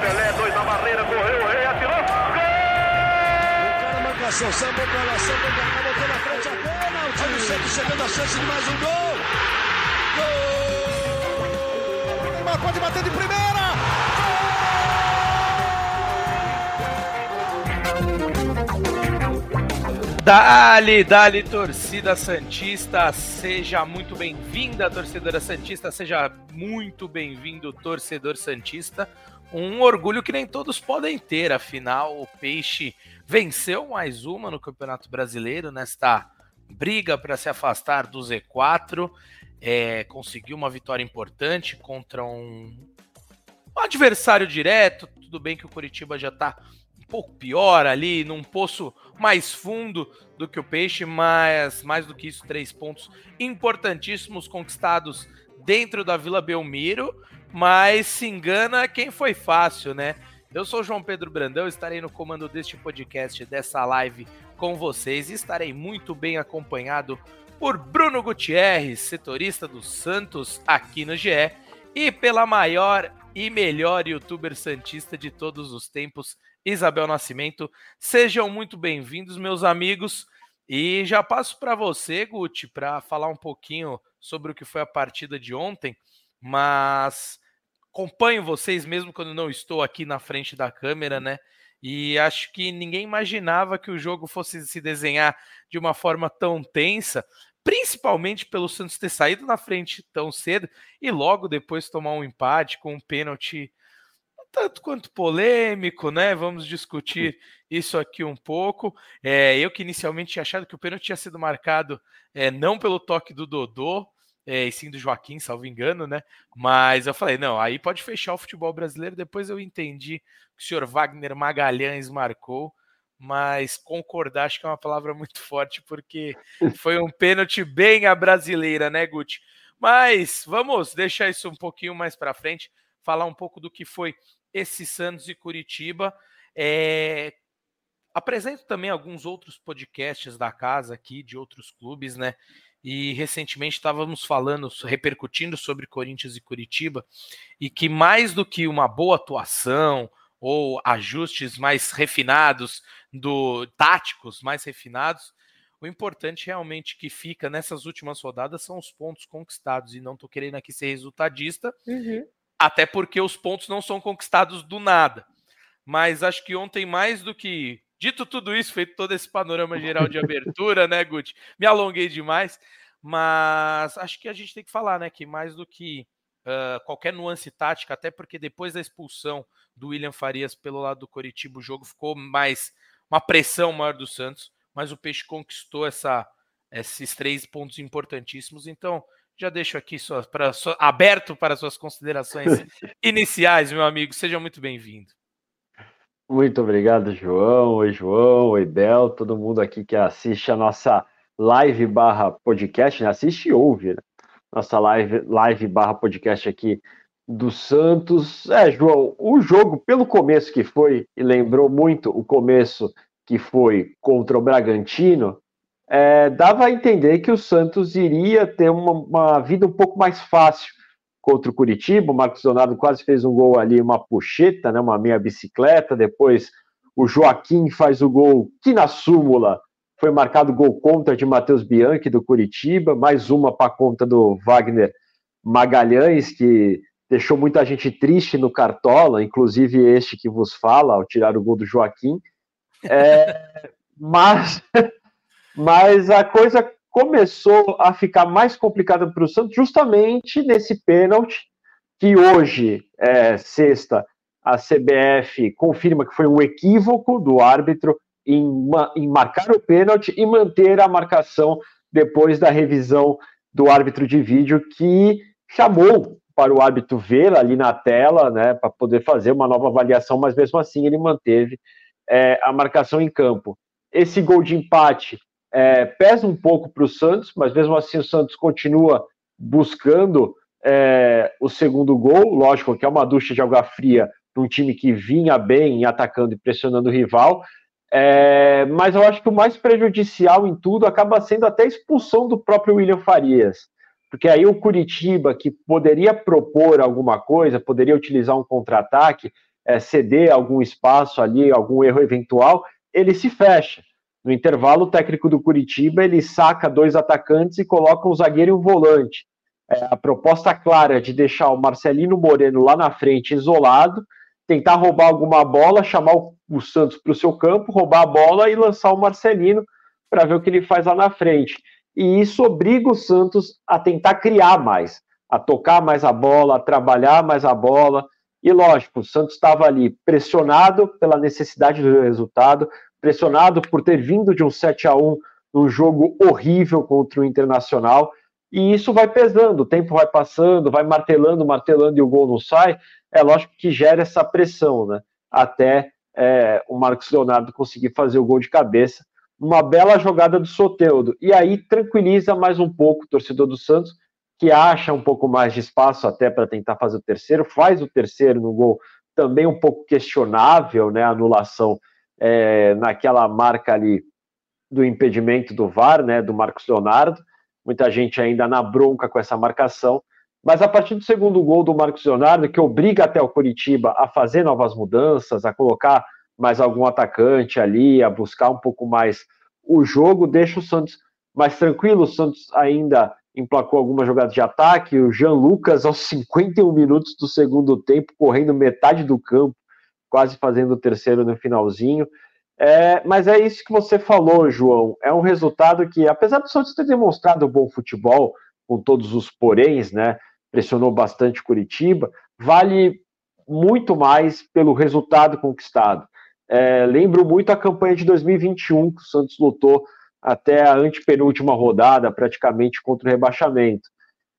Pelé, dois na barreira, correu, o rei atirou. Gol! O cara marcação, sambou pra lá, sambou pra cá, botou na frente a pênalti. Olha o Santos chegando a chance de mais um gol. Gol! O Neymar pode bater de primeira. Dali, dali, torcida Santista, seja muito bem-vinda, torcedora Santista, seja muito bem-vindo, torcedor Santista. Um orgulho que nem todos podem ter, afinal, o Peixe venceu mais uma no Campeonato Brasileiro, nesta briga para se afastar do Z4, é, conseguiu uma vitória importante contra um, um adversário direto. Tudo bem que o Curitiba já está pouco pior ali, num poço mais fundo do que o Peixe, mas mais do que isso, três pontos importantíssimos conquistados dentro da Vila Belmiro, mas se engana quem foi fácil, né? Eu sou João Pedro Brandão, estarei no comando deste podcast, dessa live com vocês e estarei muito bem acompanhado por Bruno Gutierrez, setorista do Santos aqui no GE, e pela maior e melhor youtuber santista de todos os tempos, Isabel Nascimento. Sejam muito bem-vindos, meus amigos. E já passo para você, Guti, para falar um pouquinho sobre o que foi a partida de ontem, mas acompanho vocês mesmo quando não estou aqui na frente da câmera, né? E acho que ninguém imaginava que o jogo fosse se desenhar de uma forma tão tensa, principalmente pelo Santos ter saído na frente tão cedo e logo depois tomar um empate com um pênalti tanto quanto polêmico, né? Vamos discutir isso aqui um pouco. É, eu que inicialmente tinha achado que o pênalti tinha sido marcado é, não pelo toque do Dodô, é, e sim do Joaquim, salvo engano, né? Mas eu falei, não, aí pode fechar o futebol brasileiro. Depois eu entendi que o senhor Wagner Magalhães marcou, mas concordar acho que é uma palavra muito forte, porque foi um pênalti bem a brasileira, né, Guti? Mas vamos deixar isso um pouquinho mais para frente, falar um pouco do que foi esse Santos e Curitiba. É... Apresento também alguns outros podcasts da casa aqui, de outros clubes, né? E recentemente estávamos falando, repercutindo sobre Corinthians e Curitiba, e que mais do que uma boa atuação ou ajustes mais refinados, do táticos mais refinados, o importante realmente que fica nessas últimas rodadas são os pontos conquistados. E não estou querendo aqui ser resultadista, uhum. Até porque os pontos não são conquistados do nada. Mas acho que ontem, mais do que. Dito tudo isso, feito todo esse panorama geral de abertura, né, Guti? Me alonguei demais. Mas acho que a gente tem que falar, né, que mais do que uh, qualquer nuance tática, até porque depois da expulsão do William Farias pelo lado do Coritiba, o jogo ficou mais. uma pressão maior do Santos, mas o Peixe conquistou essa, esses três pontos importantíssimos. Então, já deixo aqui sua, pra, sua, aberto para suas considerações iniciais, meu amigo. Seja muito bem-vindo. Muito obrigado, João. Oi, João. Oi, Bel. Todo mundo aqui que assiste a nossa live barra podcast, né? assiste e ouve, né? Nossa live, live barra podcast aqui do Santos. É, João, o jogo, pelo começo que foi, e lembrou muito o começo que foi contra o Bragantino, é, dava a entender que o Santos iria ter uma, uma, vida um pouco mais fácil contra o Curitiba. O Marcos Leonardo quase fez um gol ali, uma puxeta, né, uma meia bicicleta. Depois o Joaquim faz o gol que na súmula foi marcado gol contra de Matheus Bianchi do Curitiba, mais uma para conta do Wagner Magalhães, que deixou muita gente triste no Cartola, inclusive este que vos fala, ao tirar o gol do Joaquim. É, mas mas a coisa começou a ficar mais complicada para o Santos justamente nesse pênalti que hoje, é, sexta, a CBF confirma que foi um equívoco do árbitro em, em marcar o pênalti e manter a marcação depois da revisão do árbitro de vídeo que chamou para o árbitro ver ali na tela, né, para poder fazer uma nova avaliação, mas mesmo assim ele manteve é, a marcação em campo. Esse gol de empate é, pesa um pouco para o Santos, mas mesmo assim o Santos continua buscando é, o segundo gol. Lógico que é uma ducha de água fria para um time que vinha bem atacando e pressionando o rival. É, mas eu acho que o mais prejudicial em tudo acaba sendo até a expulsão do próprio William Farias. porque aí o Curitiba, que poderia propor alguma coisa, poderia utilizar um contra-ataque, é, ceder algum espaço ali, algum erro eventual, ele se fecha. No intervalo, o técnico do Curitiba ele saca dois atacantes e coloca um zagueiro e um volante. É, a proposta clara de deixar o Marcelino Moreno lá na frente isolado, tentar roubar alguma bola, chamar o, o Santos para o seu campo, roubar a bola e lançar o Marcelino para ver o que ele faz lá na frente. E isso obriga o Santos a tentar criar mais, a tocar mais a bola, a trabalhar mais a bola. E lógico, o Santos estava ali pressionado pela necessidade do resultado, pressionado por ter vindo de um 7 a 1 num jogo horrível contra o Internacional, e isso vai pesando, o tempo vai passando, vai martelando, martelando e o gol não sai, é lógico que gera essa pressão, né? Até é, o Marcos Leonardo conseguir fazer o gol de cabeça, uma bela jogada do Soteudo, e aí tranquiliza mais um pouco o torcedor do Santos, que acha um pouco mais de espaço até para tentar fazer o terceiro, faz o terceiro no gol também um pouco questionável, né? A anulação é, naquela marca ali do impedimento do VAR, né, do Marcos Leonardo. Muita gente ainda na bronca com essa marcação. Mas a partir do segundo gol do Marcos Leonardo, que obriga até o Curitiba a fazer novas mudanças, a colocar mais algum atacante ali, a buscar um pouco mais o jogo, deixa o Santos mais tranquilo. O Santos ainda emplacou algumas jogadas de ataque. O Jean Lucas, aos 51 minutos do segundo tempo, correndo metade do campo, quase fazendo o terceiro no finalzinho. É, mas é isso que você falou, João. É um resultado que, apesar do Santos ter demonstrado bom futebol, com todos os poréns, né? Pressionou bastante Curitiba, vale muito mais pelo resultado conquistado. É, lembro muito a campanha de 2021, que o Santos lutou até a antepenúltima rodada, praticamente contra o rebaixamento.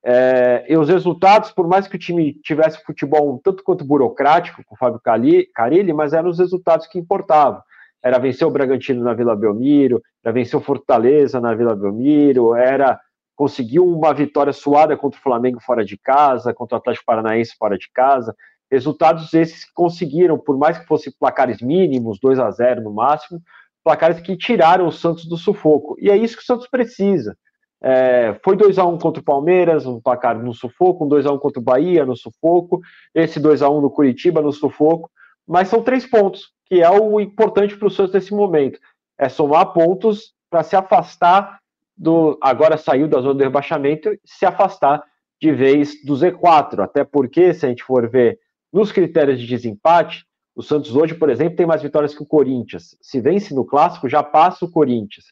É, e os resultados, por mais que o time tivesse futebol um tanto quanto burocrático com o Fábio Carilli, mas eram os resultados que importavam. Era vencer o Bragantino na Vila Belmiro, era vencer o Fortaleza na Vila Belmiro, era conseguir uma vitória suada contra o Flamengo fora de casa, contra o Atlético Paranaense fora de casa. Resultados esses que conseguiram, por mais que fossem placares mínimos, 2 a 0 no máximo, placares que tiraram o Santos do sufoco. E é isso que o Santos precisa. É, foi 2 a 1 contra o Palmeiras, um placar no sufoco, um 2 a 1 contra o Bahia no sufoco, esse 2 a 1 no Curitiba no sufoco, mas são três pontos, que é o importante para o Santos nesse momento. É somar pontos para se afastar do. Agora saiu da zona do rebaixamento, se afastar de vez do Z4. Até porque, se a gente for ver nos critérios de desempate, o Santos hoje, por exemplo, tem mais vitórias que o Corinthians. Se vence no clássico, já passa o Corinthians.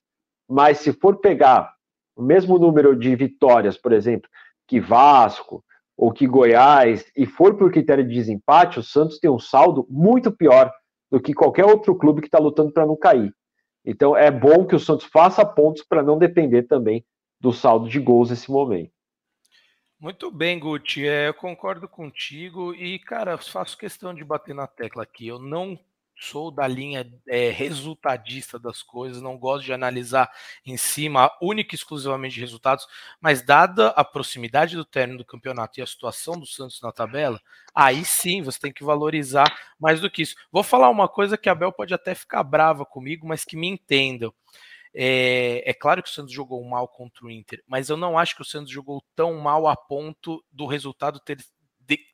Mas se for pegar o mesmo número de vitórias, por exemplo, que Vasco ou que Goiás, e for por critério de desempate, o Santos tem um saldo muito pior do que qualquer outro clube que está lutando para não cair. Então é bom que o Santos faça pontos para não depender também do saldo de gols nesse momento. Muito bem, Guti. É, eu concordo contigo e, cara, faço questão de bater na tecla aqui. Eu não sou da linha é, resultadista das coisas, não gosto de analisar em cima única e exclusivamente de resultados, mas dada a proximidade do término do campeonato e a situação do Santos na tabela, aí sim você tem que valorizar mais do que isso. Vou falar uma coisa que a Bel pode até ficar brava comigo, mas que me entendam. É, é, claro que o Santos jogou mal contra o Inter, mas eu não acho que o Santos jogou tão mal a ponto do resultado ter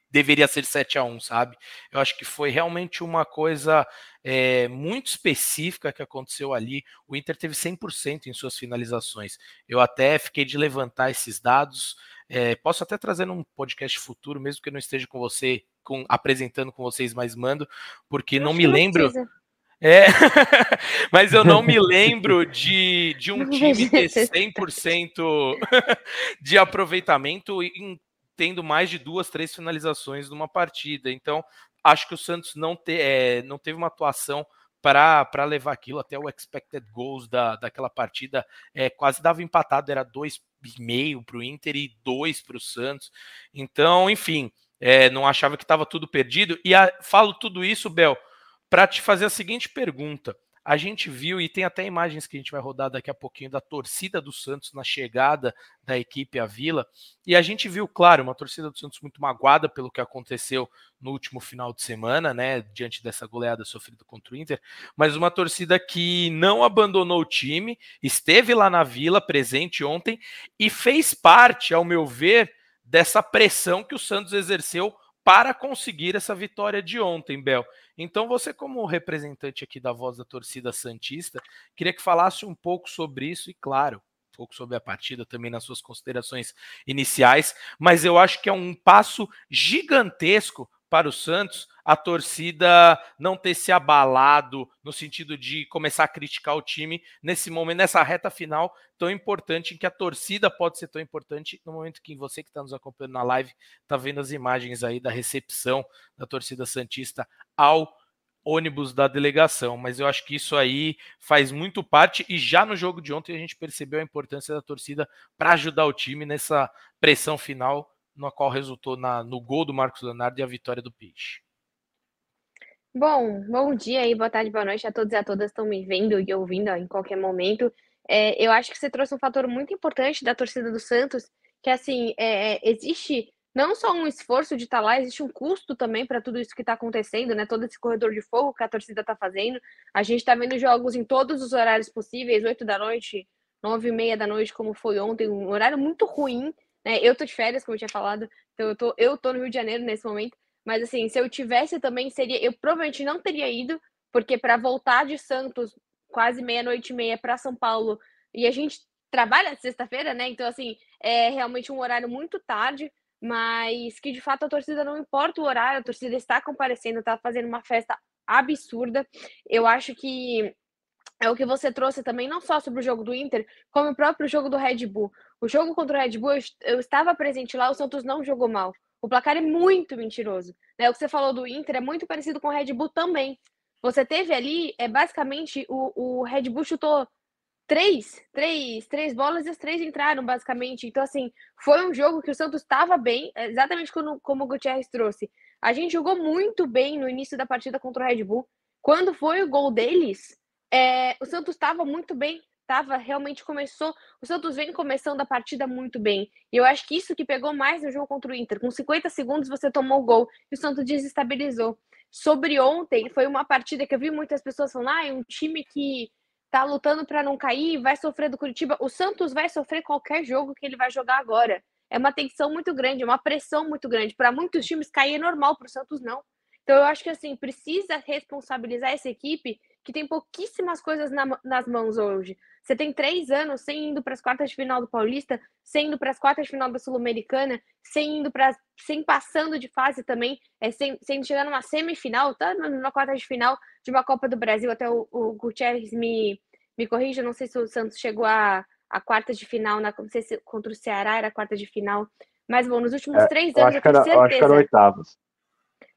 deveria ser 7 a 1 sabe? Eu acho que foi realmente uma coisa é, muito específica que aconteceu ali. O Inter teve 100% em suas finalizações. Eu até fiquei de levantar esses dados. É, posso até trazer num podcast futuro, mesmo que eu não esteja com você, com, apresentando com vocês, mas mando, porque eu não me lembro. É, mas eu não me lembro de, de um time ter 100% de aproveitamento em tendo mais de duas, três finalizações numa partida. Então, acho que o Santos não, te, é, não teve uma atuação para levar aquilo até o expected goals da, daquela partida é, quase dava empatado, era dois e meio para o Inter e dois para o Santos. Então, enfim, é, não achava que estava tudo perdido. E a, falo tudo isso, Bel, para te fazer a seguinte pergunta: a gente viu, e tem até imagens que a gente vai rodar daqui a pouquinho, da torcida do Santos na chegada da equipe à Vila, e a gente viu, claro, uma torcida do Santos muito magoada pelo que aconteceu no último final de semana, né, diante dessa goleada sofrida contra o Inter, mas uma torcida que não abandonou o time, esteve lá na Vila, presente ontem, e fez parte, ao meu ver, dessa pressão que o Santos exerceu para conseguir essa vitória de ontem, Bel. Então, você, como representante aqui da voz da torcida Santista, queria que falasse um pouco sobre isso e, claro, um pouco sobre a partida também nas suas considerações iniciais, mas eu acho que é um passo gigantesco para o Santos a torcida não ter se abalado no sentido de começar a criticar o time nesse momento, nessa reta final tão importante, em que a torcida pode ser tão importante no momento que você que está nos acompanhando na live está vendo as imagens aí da recepção da torcida Santista ao ônibus da delegação, mas eu acho que isso aí faz muito parte e já no jogo de ontem a gente percebeu a importância da torcida para ajudar o time nessa pressão final, na qual resultou na, no gol do Marcos Leonardo e a vitória do Peixe. Bom, bom dia aí, boa tarde, boa noite a todos e a todas que estão me vendo e ouvindo em qualquer momento. É, eu acho que você trouxe um fator muito importante da torcida do Santos, que assim, é, é existe não só um esforço de estar tá lá, existe um custo também para tudo isso que está acontecendo, né? Todo esse corredor de fogo que a torcida está fazendo. A gente está vendo jogos em todos os horários possíveis, 8 da noite, 9 e meia da noite, como foi ontem, um horário muito ruim, né? Eu tô de férias, como eu tinha falado, então eu tô, eu tô no Rio de Janeiro nesse momento, mas assim, se eu tivesse também seria, eu provavelmente não teria ido, porque para voltar de Santos quase meia-noite e meia para São Paulo, e a gente trabalha sexta-feira, né? Então assim, é realmente um horário muito tarde, mas que de fato a torcida não importa o horário, a torcida está comparecendo, está fazendo uma festa absurda. Eu acho que é o que você trouxe também, não só sobre o jogo do Inter, como o próprio jogo do Red Bull. O jogo contra o Red Bull, eu estava presente lá, o Santos não jogou mal. O placar é muito mentiroso. Né? O que você falou do Inter é muito parecido com o Red Bull também. Você teve ali, é basicamente, o, o Red Bull chutou três, três, três bolas e as três entraram, basicamente. Então, assim, foi um jogo que o Santos estava bem, exatamente como, como o Gutierrez trouxe. A gente jogou muito bem no início da partida contra o Red Bull. Quando foi o gol deles, é, o Santos estava muito bem tava realmente começou. O Santos vem começando a partida muito bem. E eu acho que isso que pegou mais no jogo contra o Inter. Com 50 segundos você tomou o gol e o Santos desestabilizou. Sobre ontem, foi uma partida que eu vi muitas pessoas falando: ah, é um time que tá lutando para não cair, vai sofrer do Curitiba. O Santos vai sofrer qualquer jogo que ele vai jogar agora. É uma tensão muito grande, uma pressão muito grande. Para muitos times cair é normal, para o Santos não. Então eu acho que assim, precisa responsabilizar essa equipe que tem pouquíssimas coisas na, nas mãos hoje. Você tem três anos sem indo para as quartas de final do Paulista, sem indo para as quartas de final da Sul-Americana, sem indo para, sem passando de fase também, é, sem, sem chegar numa semifinal, tá numa quarta de final de uma Copa do Brasil. Até o, o Gutierrez me, me corrija, não sei se o Santos chegou a, a quarta de final, na, não sei se contra o Ceará era a quarta de final. Mas, bom, nos últimos é, três anos, eu, acho eu tenho certeza. Eu acho que era oitavas.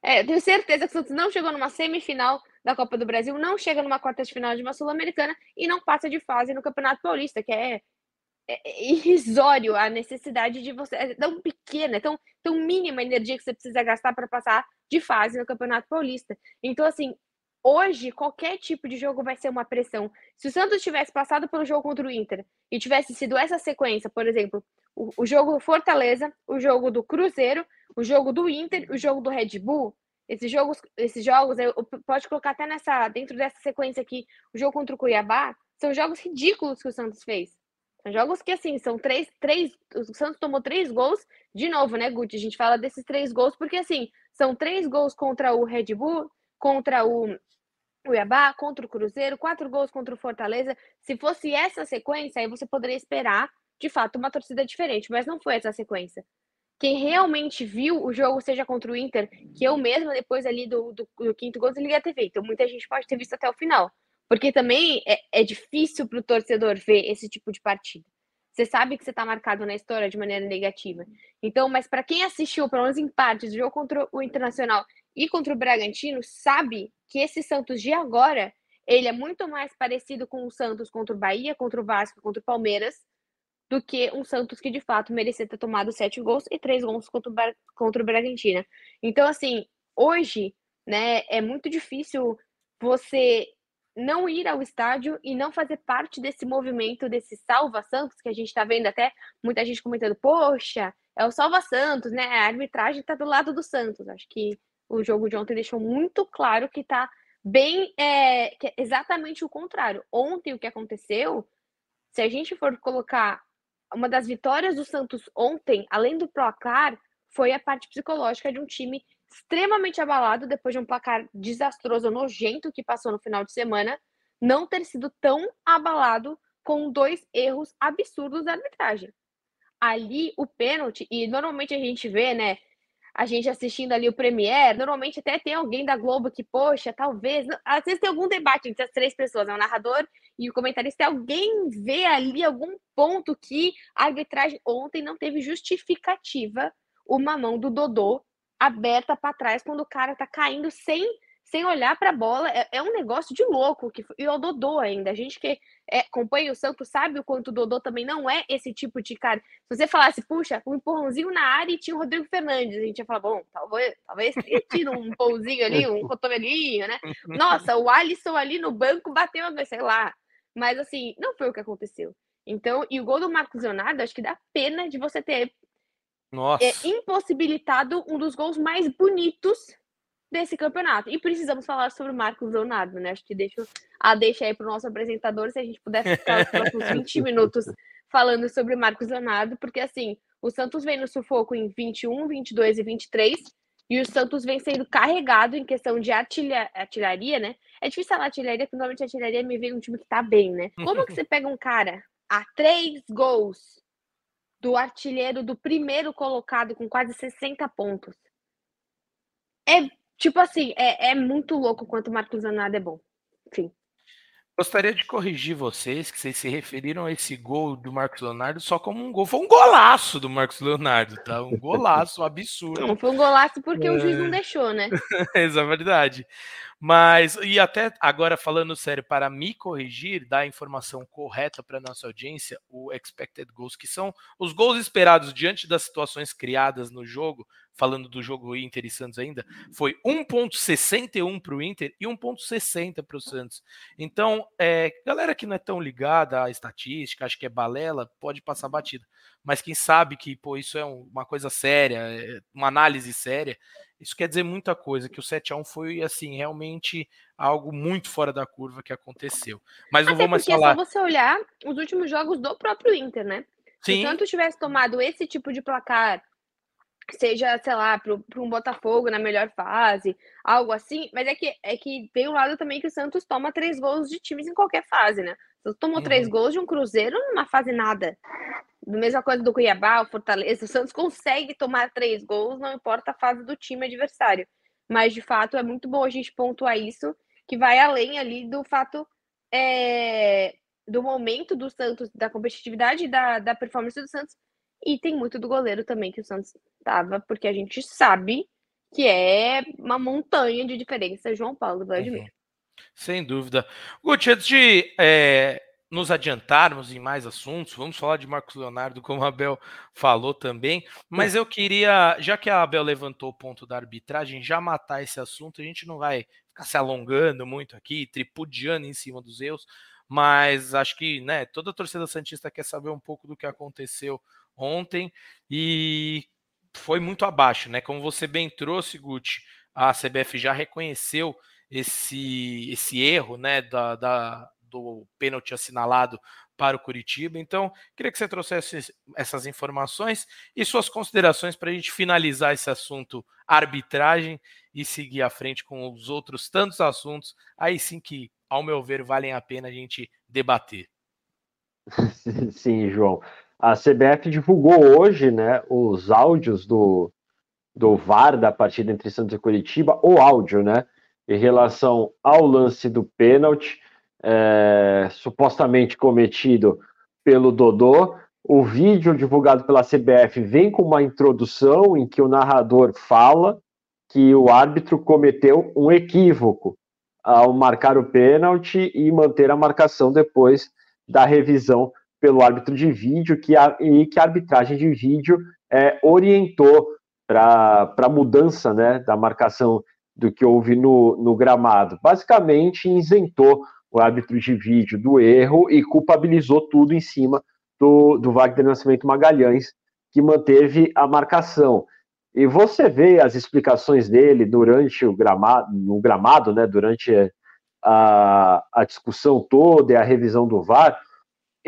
É, eu tenho certeza que o Santos não chegou numa semifinal da Copa do Brasil, não chega numa quarta de final de uma Sul-Americana e não passa de fase no Campeonato Paulista, que é, é, é irrisório a necessidade de você. É tão pequena, é tão, tão mínima a energia que você precisa gastar para passar de fase no Campeonato Paulista. Então, assim, hoje qualquer tipo de jogo vai ser uma pressão. Se o Santos tivesse passado pelo jogo contra o Inter e tivesse sido essa sequência, por exemplo, o, o jogo do Fortaleza, o jogo do Cruzeiro, o jogo do Inter, o jogo do Red Bull, esses jogos, esses jogos, eu, pode colocar até nessa, dentro dessa sequência aqui, o jogo contra o Cuiabá, são jogos ridículos que o Santos fez. São jogos que, assim, são três, três. O Santos tomou três gols, de novo, né, Guti? A gente fala desses três gols, porque, assim, são três gols contra o Red Bull, contra o Cuiabá, contra o Cruzeiro, quatro gols contra o Fortaleza. Se fosse essa sequência, aí você poderia esperar, de fato, uma torcida diferente, mas não foi essa sequência quem realmente viu o jogo, seja contra o Inter, que eu mesma, depois ali do, do, do quinto gol, desliguei a TV. Então, muita gente pode ter visto até o final. Porque também é, é difícil para o torcedor ver esse tipo de partida. Você sabe que você está marcado na história de maneira negativa. Então, mas para quem assistiu, pelo menos em partes, o jogo contra o Internacional e contra o Bragantino, sabe que esse Santos de agora, ele é muito mais parecido com o Santos contra o Bahia, contra o Vasco, contra o Palmeiras, do que um Santos que de fato merecia ter tomado sete gols e três gols contra o, contra o Bragantino. Então, assim, hoje, né, é muito difícil você não ir ao estádio e não fazer parte desse movimento, desse Salva Santos, que a gente está vendo até muita gente comentando, poxa, é o Salva Santos, né? A arbitragem está do lado do Santos. Acho que o jogo de ontem deixou muito claro que está bem é, que é exatamente o contrário. Ontem o que aconteceu, se a gente for colocar uma das vitórias do Santos ontem, além do placar, foi a parte psicológica de um time extremamente abalado depois de um placar desastroso, nojento que passou no final de semana, não ter sido tão abalado com dois erros absurdos da arbitragem. Ali, o pênalti, e normalmente a gente vê, né, a gente assistindo ali o Premier, normalmente até tem alguém da Globo que, poxa, talvez, às vezes tem algum debate entre as três pessoas, né, o narrador e o comentarista, alguém vê ali algum ponto que a arbitragem ontem não teve justificativa uma mão do Dodô aberta para trás quando o cara tá caindo sem sem olhar para a bola. É, é, um negócio de louco. Que, e o Dodô ainda. A gente que é, acompanha o Santos sabe o quanto o Dodô também não é esse tipo de cara. Se você falasse, puxa, um empurrãozinho na área e tinha o Rodrigo Fernandes, a gente ia falar, bom, talvez, talvez tido um pãozinho ali, um cotovelinho, né? Nossa, o Alisson ali no banco bateu, sei lá. Mas assim, não foi o que aconteceu. Então, e o gol do Marcos Leonardo, acho que dá pena de você ter. É impossibilitado um dos gols mais bonitos desse campeonato. E precisamos falar sobre o Marcos Leonardo, né? Acho que deixo a deixa aí para o nosso apresentador, se a gente pudesse ficar os próximos 20 minutos falando sobre o Marcos Leonardo, porque assim, o Santos vem no sufoco em 21, 22 e 23, e o Santos vem sendo carregado em questão de artilha, artilharia, né? É difícil falar artilharia, porque normalmente artilharia me vem um time que tá bem, né? Como que você pega um cara a três gols do artilheiro do primeiro colocado com quase 60 pontos. É tipo assim, é, é muito louco quanto o Marcos Leonardo é bom. Enfim. Gostaria de corrigir vocês, que vocês se referiram a esse gol do Marcos Leonardo só como um gol. Foi um golaço do Marcos Leonardo, tá? Um golaço absurdo. Não, foi um golaço porque é... o juiz não é. deixou, né? Essa é verdade. Mas, e até agora falando sério, para me corrigir, dar a informação correta para nossa audiência, o expected goals, que são os gols esperados diante das situações criadas no jogo, falando do jogo Inter e Santos ainda, foi 1,61 para o Inter e 1,60 para o Santos. Então, é, galera que não é tão ligada à estatística, acho que é balela, pode passar batida. Mas quem sabe que pô, isso é uma coisa séria, é uma análise séria, isso quer dizer muita coisa, que o 7 a 1 foi assim, realmente algo muito fora da curva que aconteceu. Mas não vou mais falar. É só você olhar os últimos jogos do próprio Inter, né? Sim. Se o Santos tivesse tomado esse tipo de placar, seja, sei lá, para um Botafogo na melhor fase, algo assim, mas é que, é que tem um lado também que o Santos toma três gols de times em qualquer fase, né? O Santos tomou uhum. três gols de um Cruzeiro numa fase nada. Mesma coisa do Cuiabá, o Fortaleza. O Santos consegue tomar três gols, não importa a fase do time adversário. Mas, de fato, é muito bom a gente pontuar isso, que vai além ali do fato é, do momento do Santos, da competitividade da, da performance do Santos. E tem muito do goleiro também que o Santos estava, porque a gente sabe que é uma montanha de diferença João Paulo Vladimir. Uhum. Sem dúvida. Guti, antes de é, nos adiantarmos em mais assuntos, vamos falar de Marcos Leonardo, como a Abel falou também, mas eu queria, já que a Abel levantou o ponto da arbitragem, já matar esse assunto, a gente não vai ficar se alongando muito aqui, tripudiando em cima dos erros, mas acho que né, toda a torcida Santista quer saber um pouco do que aconteceu ontem e foi muito abaixo, né? Como você bem trouxe, Guti, a CBF já reconheceu esse, esse erro né, da, da do pênalti assinalado para o Curitiba. Então, queria que você trouxesse essas informações e suas considerações para a gente finalizar esse assunto arbitragem e seguir à frente com os outros tantos assuntos, aí sim que, ao meu ver, valem a pena a gente debater. Sim, João. A CBF divulgou hoje né, os áudios do, do VAR da partida entre Santos e Curitiba, o áudio, né? Em relação ao lance do pênalti é, supostamente cometido pelo Dodô. O vídeo divulgado pela CBF vem com uma introdução em que o narrador fala que o árbitro cometeu um equívoco ao marcar o pênalti e manter a marcação depois da revisão pelo árbitro de vídeo que a, e que a arbitragem de vídeo é, orientou para a mudança né, da marcação do que houve no, no gramado. Basicamente, isentou o árbitro de vídeo do erro e culpabilizou tudo em cima do, do Wagner Nascimento Magalhães, que manteve a marcação. E você vê as explicações dele durante o gramado, no gramado, né, durante a, a discussão toda e a revisão do VAR,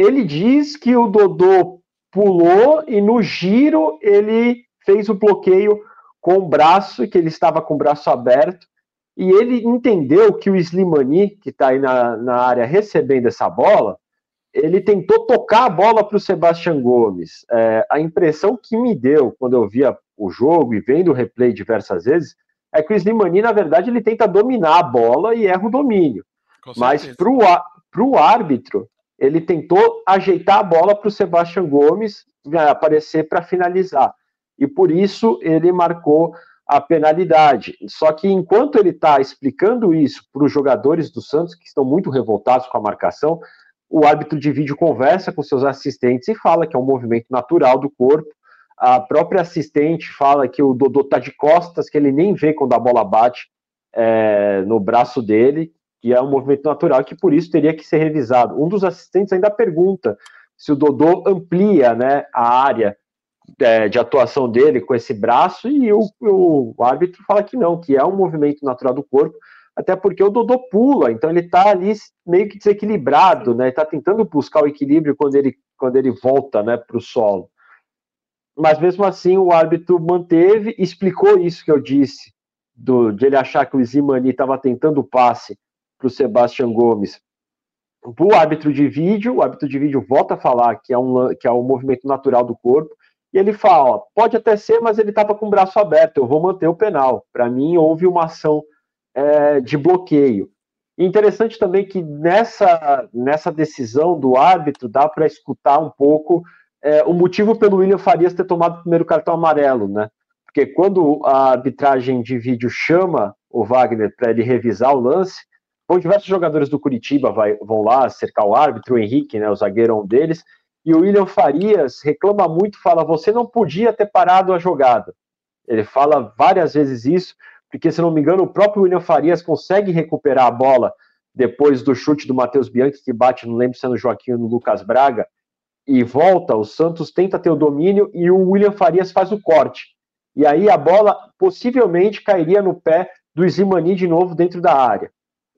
ele diz que o Dodô pulou e no giro ele fez o bloqueio com o braço, que ele estava com o braço aberto, e ele entendeu que o Slimani, que está aí na, na área recebendo essa bola, ele tentou tocar a bola para o Sebastião Gomes. É, a impressão que me deu quando eu via o jogo e vendo o replay diversas vezes é que o Slimani, na verdade, ele tenta dominar a bola e erra o domínio. Mas para o árbitro, ele tentou ajeitar a bola para o Sebastião Gomes aparecer para finalizar. E por isso ele marcou a penalidade. Só que enquanto ele está explicando isso para os jogadores do Santos, que estão muito revoltados com a marcação, o árbitro de vídeo conversa com seus assistentes e fala que é um movimento natural do corpo. A própria assistente fala que o Dodô está de costas, que ele nem vê quando a bola bate é, no braço dele, que é um movimento natural, que por isso teria que ser revisado. Um dos assistentes ainda pergunta se o Dodô amplia né, a área é, de atuação dele com esse braço, e o, o, árbitro fala que não, que é um movimento natural do corpo, até porque o Dodô pula, então ele está ali meio que desequilibrado, né? Está tentando buscar o equilíbrio quando ele, quando ele volta né, para o solo. Mas mesmo assim o árbitro manteve, explicou isso que eu disse, do, de ele achar que o Zimani estava tentando o passe para o Sebastião Gomes. Para o árbitro de vídeo, o árbitro de vídeo volta a falar que é um, que é um movimento natural do corpo, e ele fala: pode até ser, mas ele estava com o braço aberto, eu vou manter o penal. Para mim, houve uma ação é, de bloqueio. interessante também que nessa, nessa decisão do árbitro dá para escutar um pouco é, o motivo pelo William Farias ter tomado o primeiro cartão amarelo, né? Porque quando a arbitragem de vídeo chama o Wagner para ele revisar o lance, bom, diversos jogadores do Curitiba vai, vão lá cercar o árbitro, o Henrique, né, o zagueiro um deles, e o William Farias reclama muito, fala: você não podia ter parado a jogada. Ele fala várias vezes isso, porque, se não me engano, o próprio William Farias consegue recuperar a bola depois do chute do Matheus Bianchi, que bate, não lembro se é no Joaquim ou no Lucas Braga, e volta. O Santos tenta ter o domínio e o William Farias faz o corte. E aí a bola possivelmente cairia no pé do Zimani de novo dentro da área.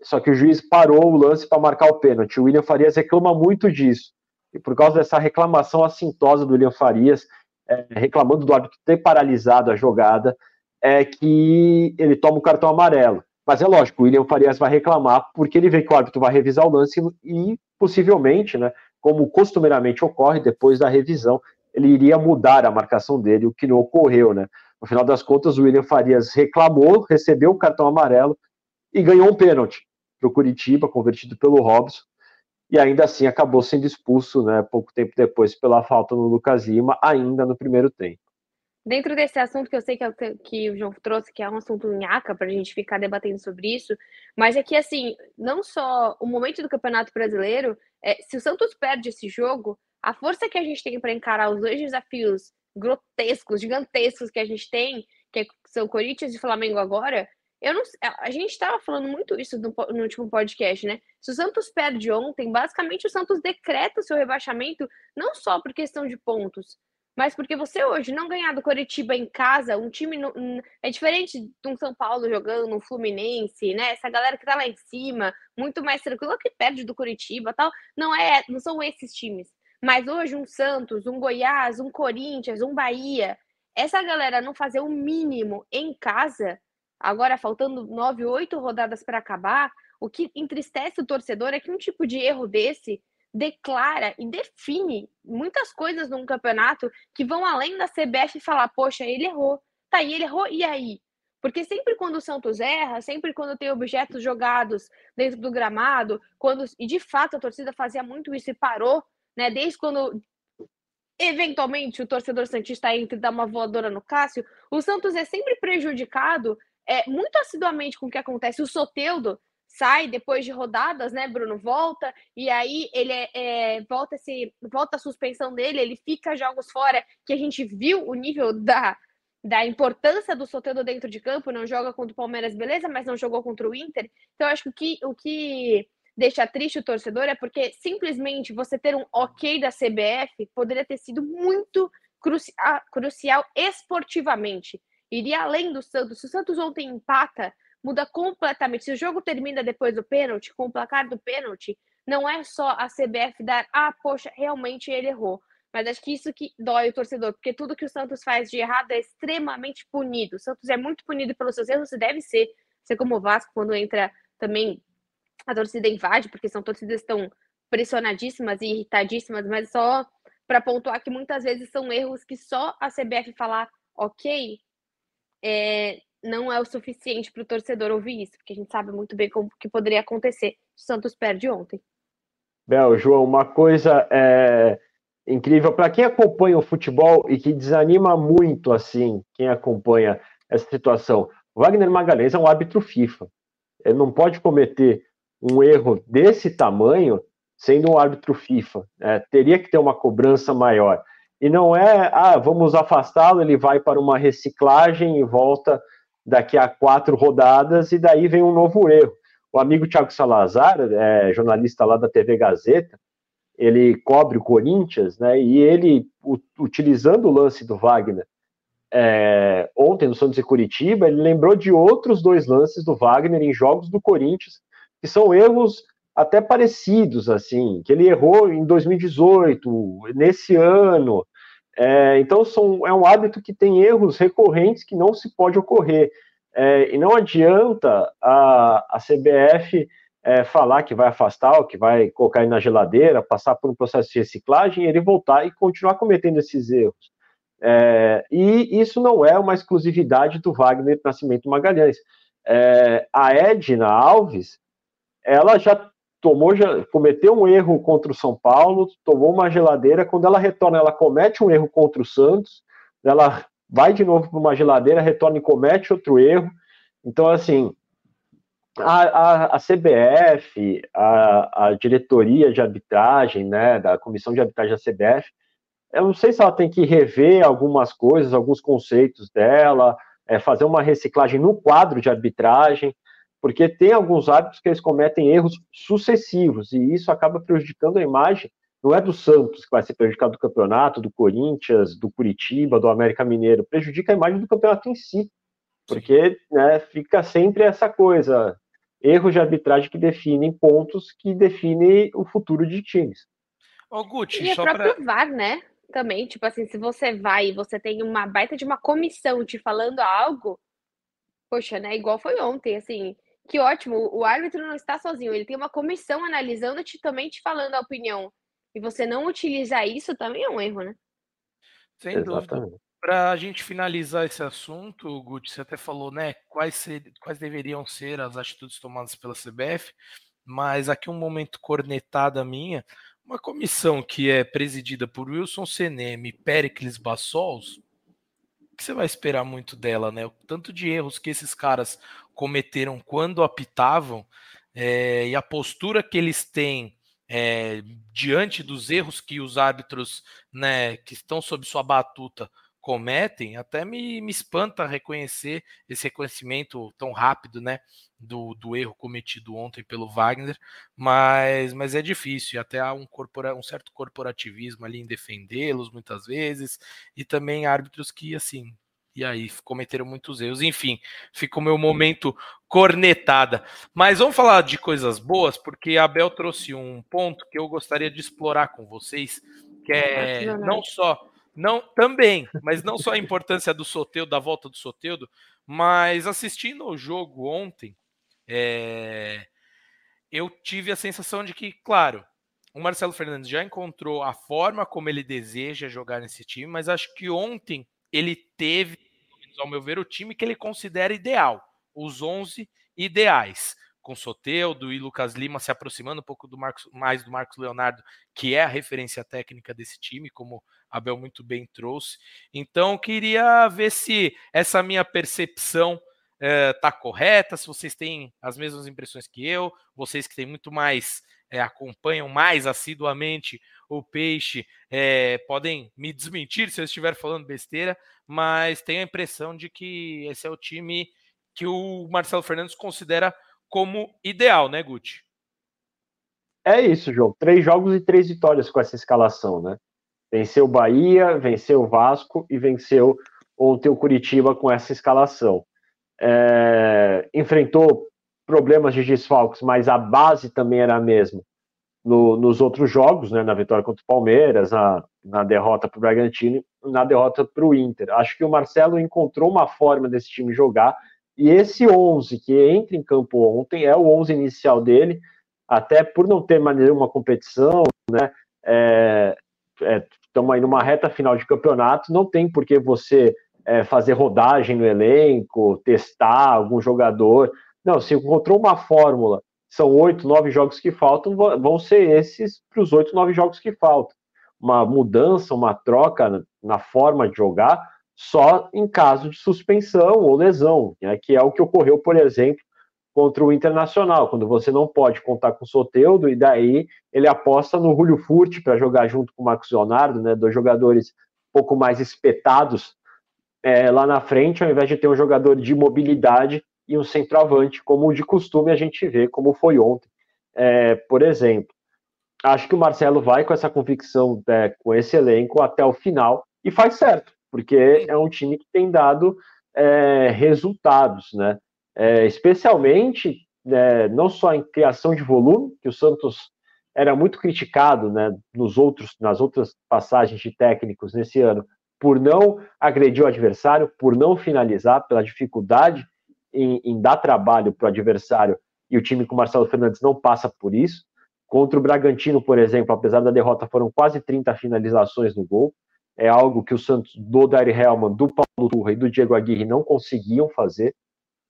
Só que o juiz parou o lance para marcar o pênalti. O William Farias reclama muito disso e por causa dessa reclamação assintosa do William Farias, é, reclamando do árbitro ter paralisado a jogada, é que ele toma o cartão amarelo. Mas é lógico, o William Farias vai reclamar porque ele vê que o árbitro vai revisar o lance e possivelmente, né, como costumeiramente ocorre depois da revisão, ele iria mudar a marcação dele, o que não ocorreu, né? No final das contas, o William Farias reclamou, recebeu o cartão amarelo e ganhou um pênalti para o Curitiba, convertido pelo Robson, e ainda assim acabou sendo expulso, né, pouco tempo depois, pela falta no Lucas Lima, ainda no primeiro tempo. Dentro desse assunto que eu sei que, é que o João trouxe, que é um assunto nhaca para a gente ficar debatendo sobre isso, mas é que, assim, não só o momento do Campeonato Brasileiro, é, se o Santos perde esse jogo, a força que a gente tem para encarar os dois desafios grotescos, gigantescos que a gente tem, que são Corinthians e Flamengo agora, eu não, a gente estava falando muito isso no, no, último podcast, né? Se o Santos perde ontem, basicamente o Santos decreta seu rebaixamento, não só por questão de pontos, mas porque você hoje não ganhar do Coritiba em casa, um time no, é diferente de um São Paulo jogando, um Fluminense, né? Essa galera que tá lá em cima, muito mais tranquila que perde do Coritiba, tal. Não é, não são esses times. Mas hoje um Santos, um Goiás, um Corinthians, um Bahia, essa galera não fazer o mínimo em casa, agora faltando nove, oito rodadas para acabar, o que entristece o torcedor é que um tipo de erro desse declara e define muitas coisas num campeonato que vão além da CBF falar, poxa, ele errou. Tá, e ele errou, e aí? Porque sempre quando o Santos erra, sempre quando tem objetos jogados dentro do gramado, quando e de fato a torcida fazia muito isso e parou, né? Desde quando eventualmente o torcedor santista entra e dá uma voadora no Cássio, o Santos é sempre prejudicado é, muito assiduamente com o que acontece. O Soteudo sai depois de rodadas, né, Bruno? Volta, e aí ele é, é, volta, esse, volta a suspensão dele, ele fica jogos fora, que a gente viu o nível da, da importância do Soteudo dentro de campo, não joga contra o Palmeiras, beleza, mas não jogou contra o Inter. Então, acho que o que deixa triste o torcedor é porque simplesmente você ter um ok da CBF poderia ter sido muito cruci crucial esportivamente. Iria além do Santos. Se o Santos ontem empata, muda completamente. Se o jogo termina depois do pênalti, com o placar do pênalti, não é só a CBF dar, ah, poxa, realmente ele errou. Mas acho que isso que dói o torcedor, porque tudo que o Santos faz de errado é extremamente punido. O Santos é muito punido pelos seus erros, deve ser. Ser como o Vasco, quando entra também a torcida invade, porque são torcidas que estão pressionadíssimas e irritadíssimas, mas só para pontuar que muitas vezes são erros que só a CBF falar ok é, não é o suficiente para o torcedor ouvir isso, porque a gente sabe muito bem como que poderia acontecer. O Santos perde ontem. Bel, João, uma coisa é incrível para quem acompanha o futebol e que desanima muito assim, quem acompanha essa situação. Wagner Magalhães é um árbitro FIFA. Ele não pode cometer um erro desse tamanho sendo um árbitro FIFA. É, teria que ter uma cobrança maior. E não é, ah, vamos afastá-lo, ele vai para uma reciclagem e volta daqui a quatro rodadas e daí vem um novo erro. O amigo Tiago Salazar, é, jornalista lá da TV Gazeta, ele cobre o Corinthians, né? E ele, utilizando o lance do Wagner é, ontem no Santos e Curitiba, ele lembrou de outros dois lances do Wagner em jogos do Corinthians, que são erros até parecidos, assim, que ele errou em 2018, nesse ano. É, então, são, é um hábito que tem erros recorrentes que não se pode ocorrer. É, e não adianta a, a CBF é, falar que vai afastar, ou que vai colocar ele na geladeira, passar por um processo de reciclagem, ele voltar e continuar cometendo esses erros. É, e isso não é uma exclusividade do Wagner Nascimento Magalhães. É, a Edna Alves, ela já tomou, cometeu um erro contra o São Paulo, tomou uma geladeira, quando ela retorna, ela comete um erro contra o Santos, ela vai de novo para uma geladeira, retorna e comete outro erro. Então, assim, a, a, a CBF, a, a, diretoria de arbitragem, né, da comissão de arbitragem da CBF, eu não sei se ela tem que rever algumas coisas, alguns conceitos dela, é, fazer uma reciclagem no quadro de arbitragem, porque tem alguns árbitros que eles cometem erros sucessivos, e isso acaba prejudicando a imagem, não é do Santos que vai ser prejudicado do campeonato, do Corinthians, do Curitiba, do América Mineiro, prejudica a imagem do campeonato em si, porque né, fica sempre essa coisa, erros de arbitragem que definem pontos que definem o futuro de times. Ô, Gucci, e só é para VAR, né? Também, tipo assim, se você vai e você tem uma baita de uma comissão te falando algo, poxa, né? Igual foi ontem, assim, que ótimo, o árbitro não está sozinho, ele tem uma comissão analisando te também te falando a opinião. E você não utilizar isso também é um erro, né? Sem Exatamente. dúvida. Para a gente finalizar esse assunto, Guti, você até falou, né, quais, ser, quais deveriam ser as atitudes tomadas pela CBF, mas aqui um momento cornetada minha, uma comissão que é presidida por Wilson Senem e Pericles Bassols, que você vai esperar muito dela, né? O tanto de erros que esses caras cometeram quando apitavam é, e a postura que eles têm é, diante dos erros que os árbitros, né, que estão sob sua batuta cometem, até me, me espanta reconhecer esse reconhecimento tão rápido, né, do, do erro cometido ontem pelo Wagner, mas, mas é difícil, até há um, corpora, um certo corporativismo ali em defendê-los muitas vezes, e também árbitros que, assim, e aí cometeram muitos erros. Enfim, fica o meu momento cornetada. Mas vamos falar de coisas boas, porque a Abel trouxe um ponto que eu gostaria de explorar com vocês, que é não só não, também, mas não só a importância do Soteudo, da volta do Soteudo, mas assistindo o jogo ontem, é, eu tive a sensação de que, claro, o Marcelo Fernandes já encontrou a forma como ele deseja jogar nesse time, mas acho que ontem ele teve, ao meu ver, o time que ele considera ideal, os 11 ideais com Soteudo e Lucas Lima se aproximando um pouco do Marcos, mais do Marcos Leonardo, que é a referência técnica desse time, como Abel muito bem trouxe. Então, queria ver se essa minha percepção está eh, correta, se vocês têm as mesmas impressões que eu, vocês que têm muito mais, é, acompanham mais assiduamente o Peixe, é, podem me desmentir se eu estiver falando besteira, mas tenho a impressão de que esse é o time que o Marcelo Fernandes considera como ideal, né, Guti? é isso, João. Três jogos e três vitórias com essa escalação, né? Venceu o Bahia, venceu o Vasco e venceu ontem o Curitiba com essa escalação. É, enfrentou problemas de desfalques, mas a base também era a mesma no, nos outros jogos, né, na vitória contra o Palmeiras, na, na derrota para o Bragantino, na derrota para o Inter. Acho que o Marcelo encontrou uma forma desse time jogar, e esse 11 que entra em campo ontem é o 11 inicial dele, até por não ter mais nenhuma competição, né, estamos é, é, aí numa reta final de campeonato, não tem por que você é, fazer rodagem no elenco, testar algum jogador, não, se encontrou uma fórmula são oito, nove jogos que faltam, vão ser esses para os oito, nove jogos que faltam. Uma mudança, uma troca na forma de jogar, só em caso de suspensão ou lesão, né, que é o que ocorreu, por exemplo, contra o Internacional, quando você não pode contar com o Soteudo, e daí ele aposta no Julio Furti para jogar junto com o Marcos Leonardo, né, dois jogadores um pouco mais espetados é, lá na frente, ao invés de ter um jogador de mobilidade e um centroavante, como de costume a gente vê, como foi ontem, é, por exemplo. Acho que o Marcelo vai com essa convicção, é, com esse elenco até o final e faz certo, porque é um time que tem dado é, resultados, né? É, especialmente né, não só em criação de volume, que o Santos era muito criticado, né, nos outros, nas outras passagens de técnicos nesse ano, por não agredir o adversário, por não finalizar, pela dificuldade em, em dar trabalho para o adversário e o time com o Marcelo Fernandes não passa por isso. Contra o Bragantino, por exemplo, apesar da derrota, foram quase 30 finalizações no gol. É algo que o Santos, do Dari Helman, do Paulo Turra e do Diego Aguirre não conseguiam fazer.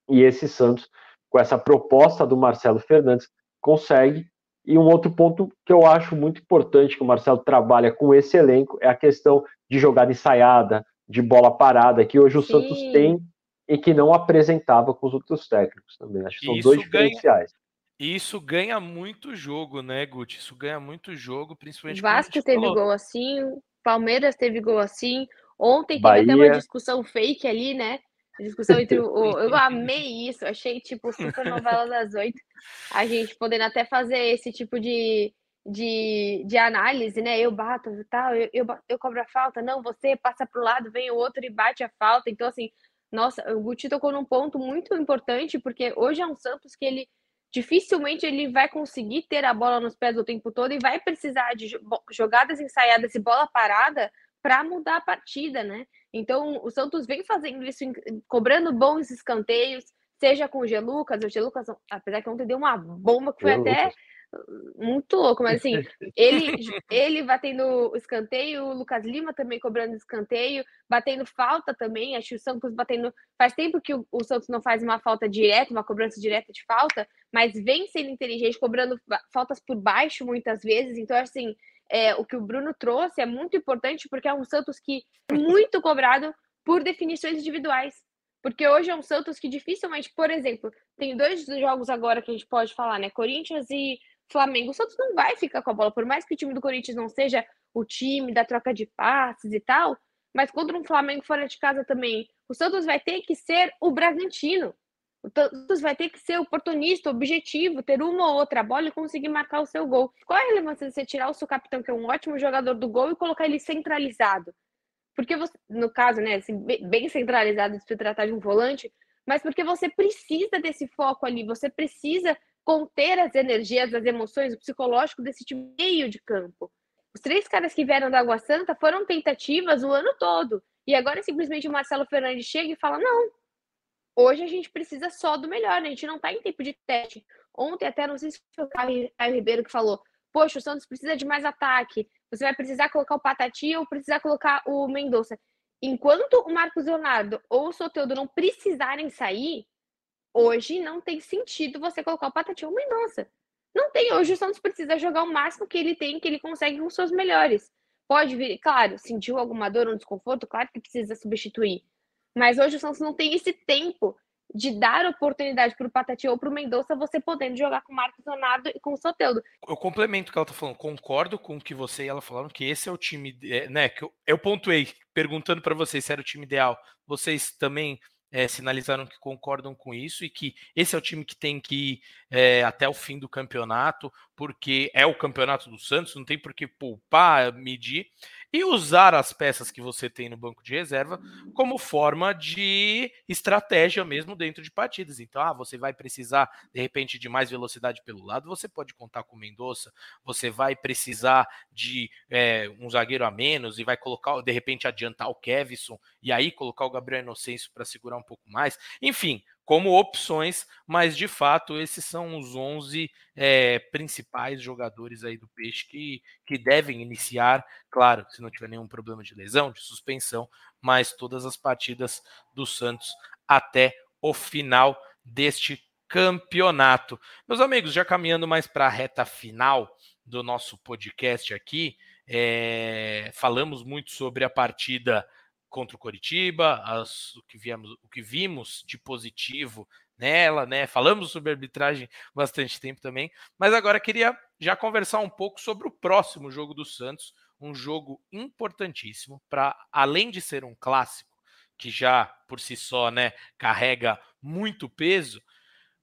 E esse Santos, com essa proposta do Marcelo Fernandes, consegue. E um outro ponto que eu acho muito importante que o Marcelo trabalha com esse elenco é a questão de jogada ensaiada, de bola parada, que hoje o Sim. Santos tem e que não apresentava com os outros técnicos também. Acho que são isso dois diferenciais. Ganha, isso ganha muito jogo, né, Guti? Isso ganha muito jogo, principalmente. Vasco teve falou. gol assim, Palmeiras teve gol assim. Ontem Bahia. teve até uma discussão fake ali, né? discussão entre o. Eu amei isso, achei tipo super novela das oito. A gente podendo até fazer esse tipo de, de, de análise, né? Eu bato tal, eu, eu, eu cobro a falta, não, você passa pro lado, vem o outro e bate a falta. Então, assim, nossa, o Guti tocou num ponto muito importante, porque hoje é um Santos que ele dificilmente ele vai conseguir ter a bola nos pés o tempo todo e vai precisar de jogadas ensaiadas e bola parada para mudar a partida, né? Então, o Santos vem fazendo isso, cobrando bons escanteios, seja com o Gelucas, o Gelucas, apesar que ontem deu uma bomba que foi até muito louco, mas assim, ele, ele batendo o escanteio, o Lucas Lima também cobrando escanteio, batendo falta também, acho que o Santos batendo. Faz tempo que o, o Santos não faz uma falta direta, uma cobrança direta de falta, mas vem sendo inteligente, cobrando faltas por baixo muitas vezes, então assim. É, o que o Bruno trouxe é muito importante porque é um Santos que é muito cobrado por definições individuais. Porque hoje é um Santos que dificilmente, por exemplo, tem dois jogos agora que a gente pode falar, né? Corinthians e Flamengo. O Santos não vai ficar com a bola, por mais que o time do Corinthians não seja o time da troca de passes e tal, mas contra um Flamengo fora de casa também, o Santos vai ter que ser o Bragantino. O Santos vai ter que ser oportunista, objetivo, ter uma ou outra bola e conseguir marcar o seu gol. Qual é a relevância de você tirar o seu capitão, que é um ótimo jogador do gol, e colocar ele centralizado? Porque você, no caso, né, assim, bem centralizado se tratar de um volante, mas porque você precisa desse foco ali, você precisa conter as energias, as emoções, o psicológico desse time meio de campo. Os três caras que vieram da Água Santa foram tentativas o ano todo. E agora simplesmente o Marcelo Fernandes chega e fala: não, hoje a gente precisa só do melhor, né? a gente não está em tempo de teste. Ontem, até não sei se foi o Caio Ribeiro que falou: poxa, o Santos precisa de mais ataque. Você vai precisar colocar o Patati ou precisar colocar o Mendonça. Enquanto o Marcos Leonardo ou o Soteudo não precisarem sair, Hoje não tem sentido você colocar o Patati ou o Mendonça. Não tem. Hoje o Santos precisa jogar o máximo que ele tem, que ele consegue com seus melhores. Pode vir, claro, sentiu alguma dor, um desconforto, claro que precisa substituir. Mas hoje o Santos não tem esse tempo de dar oportunidade para o Patati ou para o Mendonça, você podendo jogar com o Marcos Leonardo e com o Soteldo. Eu complemento o que ela está falando, concordo com o que você e ela falaram, que esse é o time, é, né, que eu, eu pontuei perguntando para vocês se era o time ideal. Vocês também é, sinalizaram que concordam com isso e que esse é o time que tem que ir é, até o fim do campeonato, porque é o campeonato do Santos, não tem por que poupar, medir e usar as peças que você tem no banco de reserva como forma de estratégia mesmo dentro de partidas. Então, ah, você vai precisar de repente de mais velocidade pelo lado, você pode contar com o Mendonça, você vai precisar de é, um zagueiro a menos e vai colocar, de repente, adiantar o Kevson e aí colocar o Gabriel Inocêncio para segurar um pouco mais. Enfim, como opções, mas de fato esses são os 11 é, principais jogadores aí do Peixe que, que devem iniciar, claro, se não tiver nenhum problema de lesão, de suspensão, mas todas as partidas do Santos até o final deste campeonato. Meus amigos, já caminhando mais para a reta final do nosso podcast aqui, é, falamos muito sobre a partida contra o Coritiba, as, o, que viemos, o que vimos de positivo nela, né? Falamos sobre arbitragem bastante tempo também, mas agora queria já conversar um pouco sobre o próximo jogo do Santos, um jogo importantíssimo para além de ser um clássico que já por si só, né, carrega muito peso,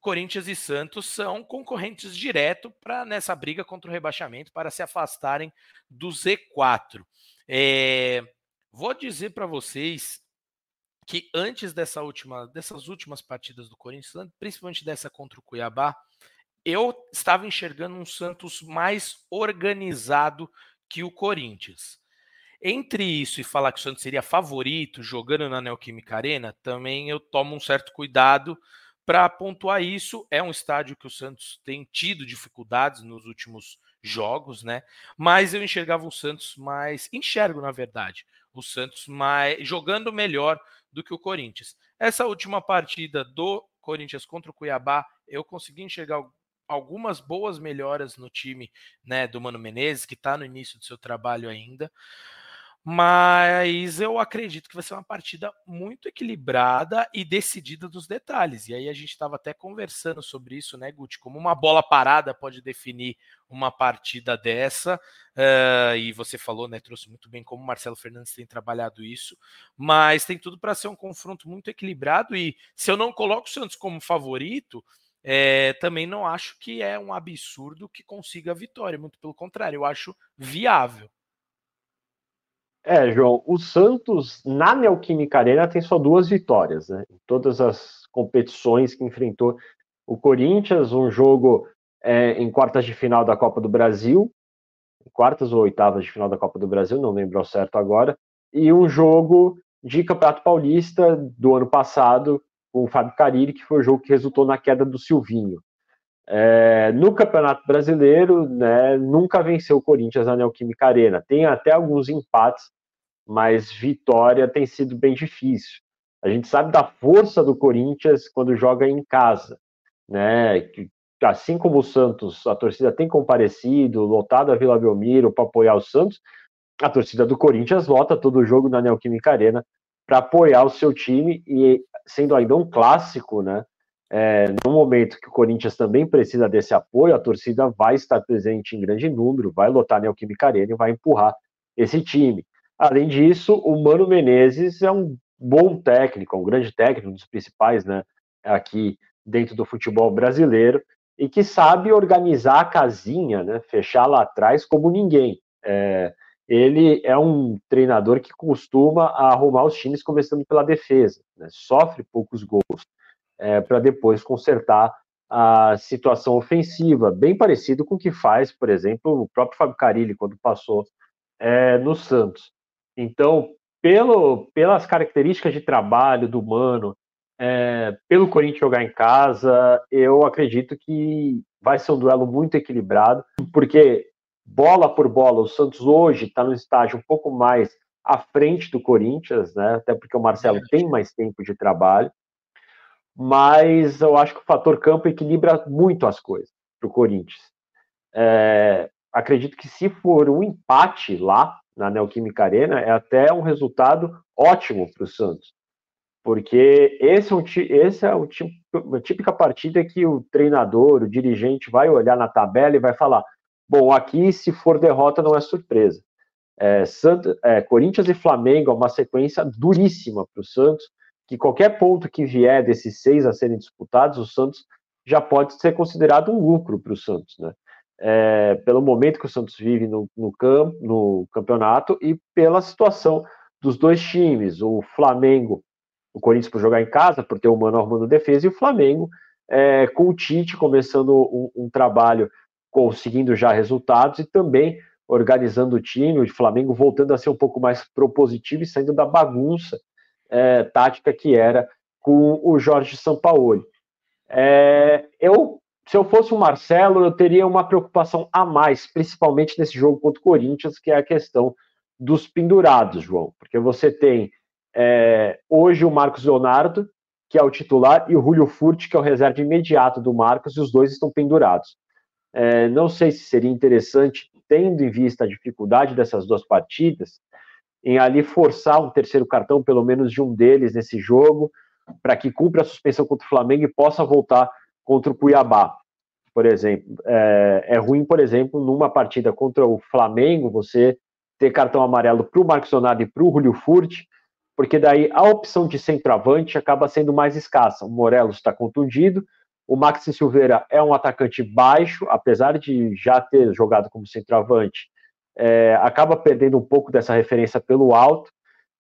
Corinthians e Santos são concorrentes direto para nessa briga contra o rebaixamento para se afastarem do Z4. É, Vou dizer para vocês que antes dessa última, dessas últimas partidas do Corinthians, principalmente dessa contra o Cuiabá, eu estava enxergando um Santos mais organizado que o Corinthians. Entre isso e falar que o Santos seria favorito jogando na Neoquímica Arena, também eu tomo um certo cuidado para pontuar isso. É um estádio que o Santos tem tido dificuldades nos últimos jogos, né? Mas eu enxergava o Santos mais, enxergo na verdade, o Santos mais, jogando melhor do que o Corinthians. Essa última partida do Corinthians contra o Cuiabá, eu consegui enxergar algumas boas melhoras no time né, do Mano Menezes, que está no início do seu trabalho ainda. Mas eu acredito que vai ser uma partida muito equilibrada e decidida dos detalhes. E aí a gente estava até conversando sobre isso, né, Guti? Como uma bola parada pode definir uma partida dessa. Uh, e você falou, né? Trouxe muito bem como o Marcelo Fernandes tem trabalhado isso. Mas tem tudo para ser um confronto muito equilibrado. E se eu não coloco o Santos como favorito, é, também não acho que é um absurdo que consiga a vitória. Muito pelo contrário, eu acho viável. É, João, o Santos na Neoquímica Arena tem só duas vitórias, né? Em todas as competições que enfrentou o Corinthians, um jogo é, em quartas de final da Copa do Brasil, quartas ou oitavas de final da Copa do Brasil, não lembro ao certo agora, e um jogo de Campeonato Paulista do ano passado com o Fábio Carilli, que foi o jogo que resultou na queda do Silvinho. É, no Campeonato Brasileiro, né, nunca venceu o Corinthians na Neoquímica Arena. Tem até alguns empates, mas vitória tem sido bem difícil. A gente sabe da força do Corinthians quando joga em casa, né? Assim como o Santos, a torcida tem comparecido, lotado a Vila Belmiro para apoiar o Santos, a torcida do Corinthians lota todo o jogo na Neoquímica Arena para apoiar o seu time e sendo ainda um clássico, né? É, no momento que o Corinthians também precisa desse apoio, a torcida vai estar presente em grande número, vai lotar Neoquímica Arena e vai empurrar esse time. Além disso, o Mano Menezes é um bom técnico, um grande técnico, um dos principais né, aqui dentro do futebol brasileiro, e que sabe organizar a casinha, né, fechar lá atrás como ninguém. É, ele é um treinador que costuma arrumar os times começando pela defesa, né, sofre poucos gols é, para depois consertar a situação ofensiva, bem parecido com o que faz, por exemplo, o próprio Fábio Carilli quando passou é, no Santos. Então, pelo, pelas características de trabalho do Mano, é, pelo Corinthians jogar em casa, eu acredito que vai ser um duelo muito equilibrado, porque bola por bola, o Santos hoje está no estágio um pouco mais à frente do Corinthians, né? Até porque o Marcelo tem mais tempo de trabalho mas eu acho que o fator campo equilibra muito as coisas para o Corinthians. É, acredito que se for um empate lá na Neoquímica Arena, é até um resultado ótimo para o Santos, porque esse é, um, esse é um, uma típica partida que o treinador, o dirigente vai olhar na tabela e vai falar: bom, aqui se for derrota não é surpresa. É, Santos, é, Corinthians e Flamengo é uma sequência duríssima para o Santos, que qualquer ponto que vier desses seis a serem disputados, o Santos já pode ser considerado um lucro para o Santos, né? É, pelo momento que o Santos vive no, no, camp, no campeonato e pela situação dos dois times. O Flamengo, o Corinthians por jogar em casa, por ter o Mano arrumando defesa, e o Flamengo é, com o Tite começando um, um, trabalho conseguindo já resultados e também organizando o time, o Flamengo voltando a ser um pouco mais propositivo e saindo da bagunça é, tática que era com o Jorge Sampaoli. É, eu, se eu fosse o Marcelo, eu teria uma preocupação a mais, principalmente nesse jogo contra o Corinthians, que é a questão dos pendurados, João, porque você tem é, hoje o Marcos Leonardo, que é o titular, e o Julio Furt, que é o reserva imediato do Marcos, e os dois estão pendurados. É, não sei se seria interessante, tendo em vista a dificuldade dessas duas partidas, em ali forçar um terceiro cartão, pelo menos de um deles nesse jogo, para que cumpra a suspensão contra o Flamengo e possa voltar contra o Cuiabá, por exemplo. É, é ruim, por exemplo, numa partida contra o Flamengo, você ter cartão amarelo para o Marcos Leonardo e para o Julio Furt, porque daí a opção de centroavante acaba sendo mais escassa. O Morelos está contundido, o Maxi Silveira é um atacante baixo, apesar de já ter jogado como centroavante, é, acaba perdendo um pouco dessa referência pelo alto,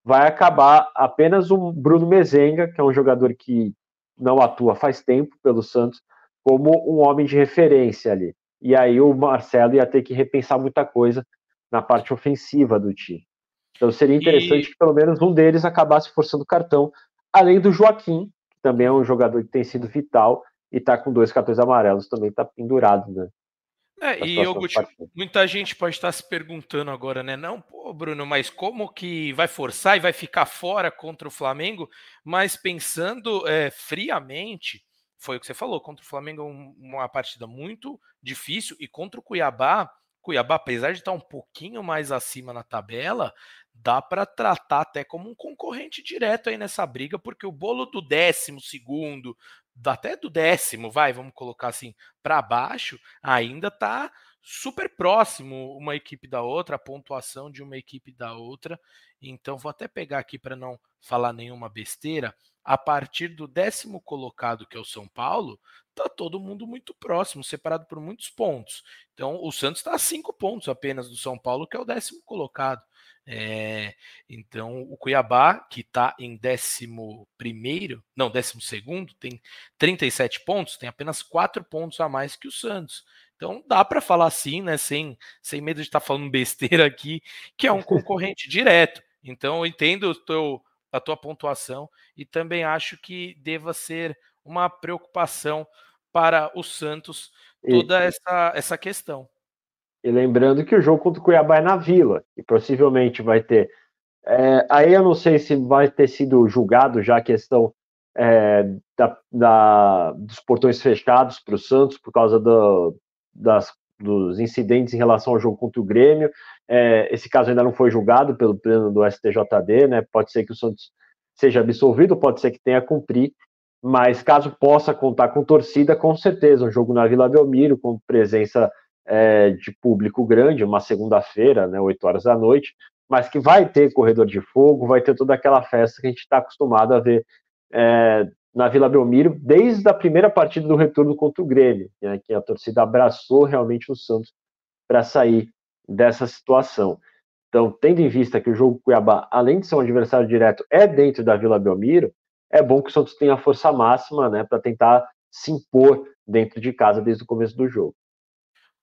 vai acabar apenas o Bruno Mezenga, que é um jogador que não atua faz tempo pelo Santos, como um homem de referência ali. E aí o Marcelo ia ter que repensar muita coisa na parte ofensiva do time. Então seria interessante e... que pelo menos um deles acabasse forçando o cartão, além do Joaquim, que também é um jogador que tem sido vital e está com dois cartões amarelos, também está pendurado, né? É, e eu, muita gente pode estar se perguntando agora, né? Não, pô, Bruno, mas como que vai forçar e vai ficar fora contra o Flamengo? Mas pensando é, friamente, foi o que você falou, contra o Flamengo é uma partida muito difícil e contra o Cuiabá, Cuiabá, apesar de estar um pouquinho mais acima na tabela, dá para tratar até como um concorrente direto aí nessa briga, porque o bolo do décimo segundo, até do décimo, vai, vamos colocar assim, para baixo, ainda tá super próximo uma equipe da outra, a pontuação de uma equipe da outra. Então vou até pegar aqui para não falar nenhuma besteira. A partir do décimo colocado, que é o São Paulo, tá todo mundo muito próximo, separado por muitos pontos. Então o Santos está a cinco pontos apenas do São Paulo, que é o décimo colocado. É, então, o Cuiabá, que está em 11, não, 12, tem 37 pontos, tem apenas 4 pontos a mais que o Santos. Então, dá para falar assim, né, sem, sem medo de estar tá falando besteira aqui, que é um concorrente direto. Então, eu entendo teu, a tua pontuação e também acho que deva ser uma preocupação para o Santos toda essa, essa questão. E lembrando que o jogo contra o Cuiabá é na Vila, e possivelmente vai ter. É, aí eu não sei se vai ter sido julgado já a questão é, da, da, dos portões fechados para o Santos por causa do, das, dos incidentes em relação ao jogo contra o Grêmio. É, esse caso ainda não foi julgado pelo pleno do STJD, né? Pode ser que o Santos seja absolvido, pode ser que tenha a cumprir, mas caso possa contar com torcida, com certeza, um jogo na Vila Belmiro, com presença é, de público grande, uma segunda-feira, né, 8 horas da noite, mas que vai ter corredor de fogo, vai ter toda aquela festa que a gente está acostumado a ver é, na Vila Belmiro, desde a primeira partida do retorno contra o Grêmio, né, que a torcida abraçou realmente o Santos para sair dessa situação. Então, tendo em vista que o jogo Cuiabá, além de ser um adversário direto, é dentro da Vila Belmiro, é bom que o Santos tenha força máxima né, para tentar se impor dentro de casa desde o começo do jogo.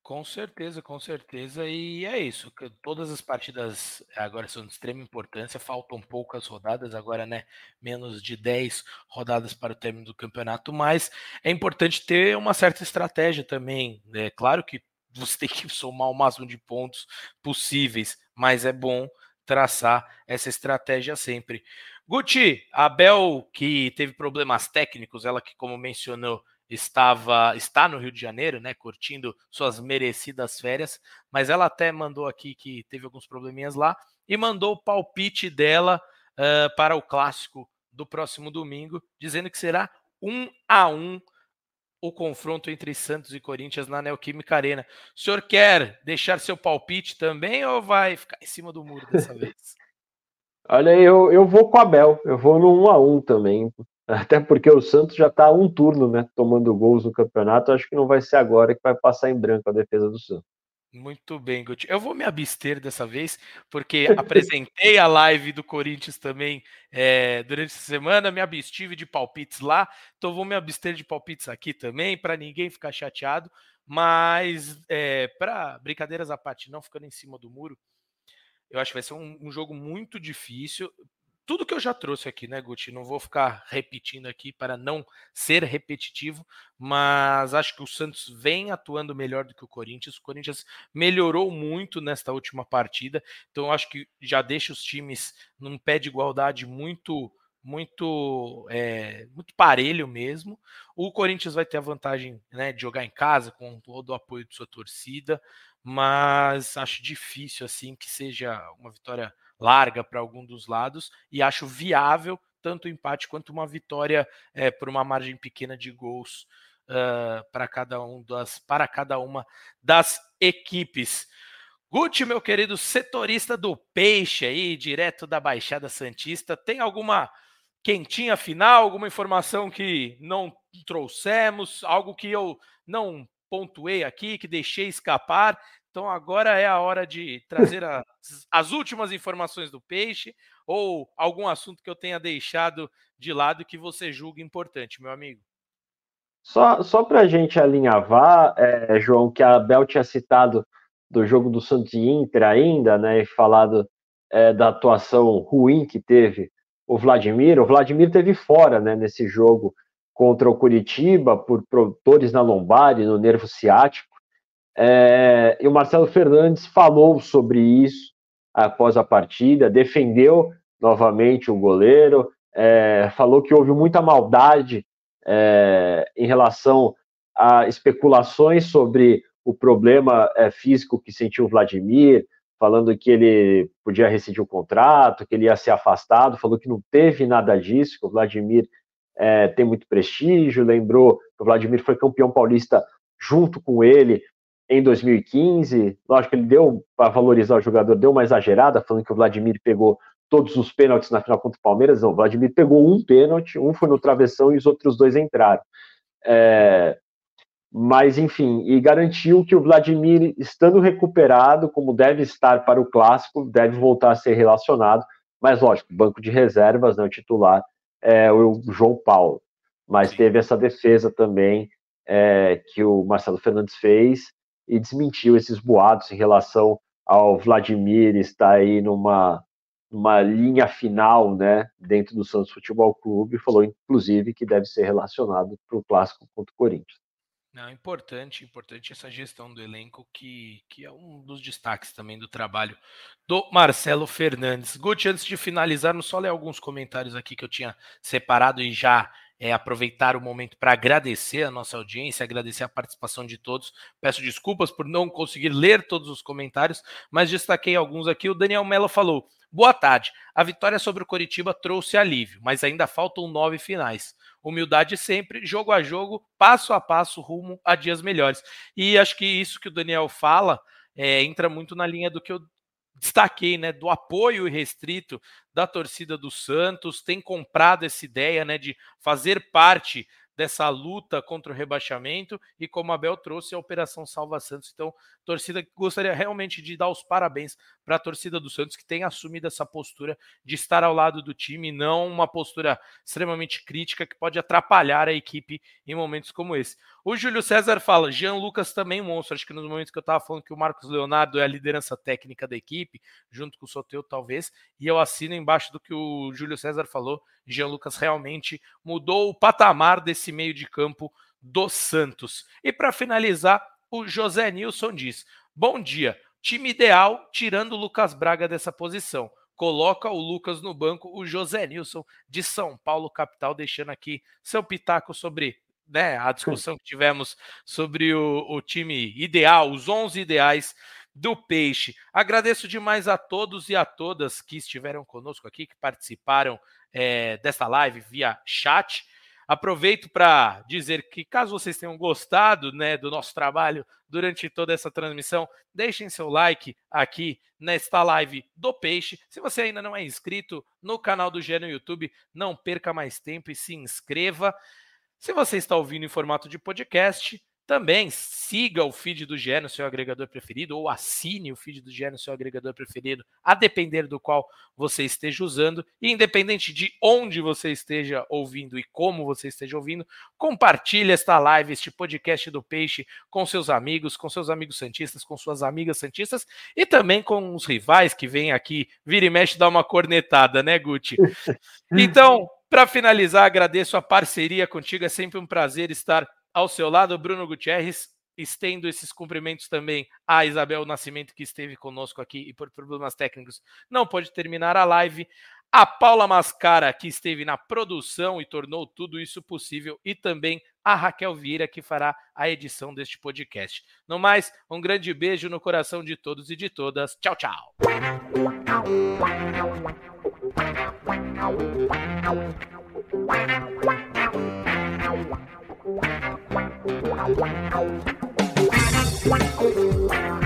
Com certeza, com certeza. E é isso. Todas as partidas agora são de extrema importância. Faltam poucas rodadas, agora, né? Menos de 10 rodadas para o término do campeonato. Mas é importante ter uma certa estratégia também. É claro que você tem que somar o máximo de pontos possíveis, mas é bom traçar essa estratégia sempre. Guti, a Bel, que teve problemas técnicos, ela que, como mencionou, estava está no Rio de Janeiro, né, curtindo suas merecidas férias, mas ela até mandou aqui que teve alguns probleminhas lá e mandou o palpite dela uh, para o clássico do próximo domingo, dizendo que será um a um o confronto entre Santos e Corinthians na Neoquímica Arena. O senhor quer deixar seu palpite também ou vai ficar em cima do muro dessa vez? Olha, eu, eu vou com a Bel, eu vou no 1 a 1 também. Até porque o Santos já está um turno, né, tomando gols no campeonato. Acho que não vai ser agora que vai passar em branco a defesa do Santos. Muito bem, Guti. Eu vou me abster dessa vez, porque apresentei a live do Corinthians também é, durante essa semana, me abstive de palpites lá, então vou me abster de palpites aqui também, para ninguém ficar chateado. Mas, é, para brincadeiras à parte, não ficando em cima do muro, eu acho que vai ser um, um jogo muito difícil tudo que eu já trouxe aqui, né, Guti? Não vou ficar repetindo aqui para não ser repetitivo, mas acho que o Santos vem atuando melhor do que o Corinthians. O Corinthians melhorou muito nesta última partida, então acho que já deixa os times num pé de igualdade muito muito é, muito parelho mesmo. O Corinthians vai ter a vantagem né, de jogar em casa com todo o apoio de sua torcida, mas acho difícil assim que seja uma vitória larga para algum dos lados e acho viável tanto o empate quanto uma vitória é, por uma margem pequena de gols uh, para cada um das para cada uma das equipes. Guti, meu querido setorista do peixe aí, direto da Baixada Santista, tem alguma quentinha final, alguma informação que não trouxemos, algo que eu não pontuei aqui, que deixei escapar. Então agora é a hora de trazer as, as, últimas informações do peixe ou algum assunto que eu tenha deixado de lado que você julga importante, meu amigo. Só, só para a gente alinhavar, é, João, que a Bel tinha citado do jogo do Santos e Inter ainda, né, e falado é, da atuação ruim que teve o Vladimir. O Vladimir teve fora, né, nesse jogo contra o Curitiba por produtores na lombar e no nervo ciático. É, e o Marcelo Fernandes falou sobre isso após a partida, defendeu novamente o goleiro, é, falou que houve muita maldade é, em relação a especulações sobre o problema é, físico que sentiu o Vladimir, falando que ele podia rescindir o contrato, que ele ia ser afastado, falou que não teve nada disso, que o Vladimir é, tem muito prestígio, lembrou que o Vladimir foi campeão paulista junto com ele em 2015. Lógico que ele deu, para valorizar o jogador, deu uma exagerada, falando que o Vladimir pegou todos os pênaltis na final contra o Palmeiras. Não, o Vladimir pegou um pênalti, um foi no travessão e os outros dois entraram. É, mas, enfim, e garantiu que o Vladimir, estando recuperado, como deve estar para o clássico, deve voltar a ser relacionado. Mas, lógico, banco de reservas, né, o titular é o João Paulo. Mas teve essa defesa também é, que o Marcelo Fernandes fez, e desmentiu esses boatos em relação ao Vladimir estar aí numa, numa linha final, né, dentro do Santos Futebol Clube, falou inclusive que deve ser relacionado para o clássico contra o Corinthians. Não, importante, importante essa gestão do elenco, que, que é um dos destaques também do trabalho do Marcelo Fernandes. Guti, antes de finalizar, não só ler alguns comentários aqui que eu tinha separado e já é, aproveitar o momento para agradecer a nossa audiência, agradecer a participação de todos. Peço desculpas por não conseguir ler todos os comentários, mas destaquei alguns aqui. O Daniel Mello falou: Boa tarde. A vitória sobre o Coritiba trouxe alívio, mas ainda faltam nove finais. Humildade sempre, jogo a jogo, passo a passo, rumo a dias melhores. E acho que isso que o Daniel fala é, entra muito na linha do que eu destaquei, né, do apoio restrito da torcida do Santos, tem comprado essa ideia, né, de fazer parte dessa luta contra o rebaixamento e como a Bel trouxe a Operação Salva Santos. Então, torcida gostaria realmente de dar os parabéns para a torcida do Santos que tem assumido essa postura de estar ao lado do time, não uma postura extremamente crítica que pode atrapalhar a equipe em momentos como esse. O Júlio César fala, Jean Lucas também monstro. Acho que nos momentos que eu estava falando que o Marcos Leonardo é a liderança técnica da equipe, junto com o Soteu, talvez, e eu assino embaixo do que o Júlio César falou. Jean Lucas realmente mudou o patamar desse meio de campo do Santos. E para finalizar, o José Nilson diz: Bom dia, time ideal tirando o Lucas Braga dessa posição. Coloca o Lucas no banco, o José Nilson de São Paulo, capital, deixando aqui seu pitaco sobre né, a discussão que tivemos sobre o, o time ideal, os 11 ideais do Peixe. Agradeço demais a todos e a todas que estiveram conosco aqui, que participaram é, desta live via chat. Aproveito para dizer que, caso vocês tenham gostado né, do nosso trabalho durante toda essa transmissão, deixem seu like aqui nesta live do Peixe. Se você ainda não é inscrito no canal do Gé no YouTube, não perca mais tempo e se inscreva. Se você está ouvindo em formato de podcast, também siga o feed do GE no seu agregador preferido ou assine o feed do GE no seu agregador preferido, a depender do qual você esteja usando. E independente de onde você esteja ouvindo e como você esteja ouvindo, compartilhe esta live, este podcast do Peixe com seus amigos, com seus amigos santistas, com suas amigas santistas e também com os rivais que vêm aqui, vira e mexe, dar uma cornetada, né, Guti? Então, para finalizar, agradeço a parceria contigo, é sempre um prazer estar ao seu lado, Bruno Gutierrez. Estendo esses cumprimentos também a Isabel Nascimento, que esteve conosco aqui e por problemas técnicos não pode terminar a live. A Paula Mascara, que esteve na produção e tornou tudo isso possível. E também a Raquel Vieira, que fará a edição deste podcast. No mais, um grande beijo no coração de todos e de todas. Tchau, tchau. Thank you.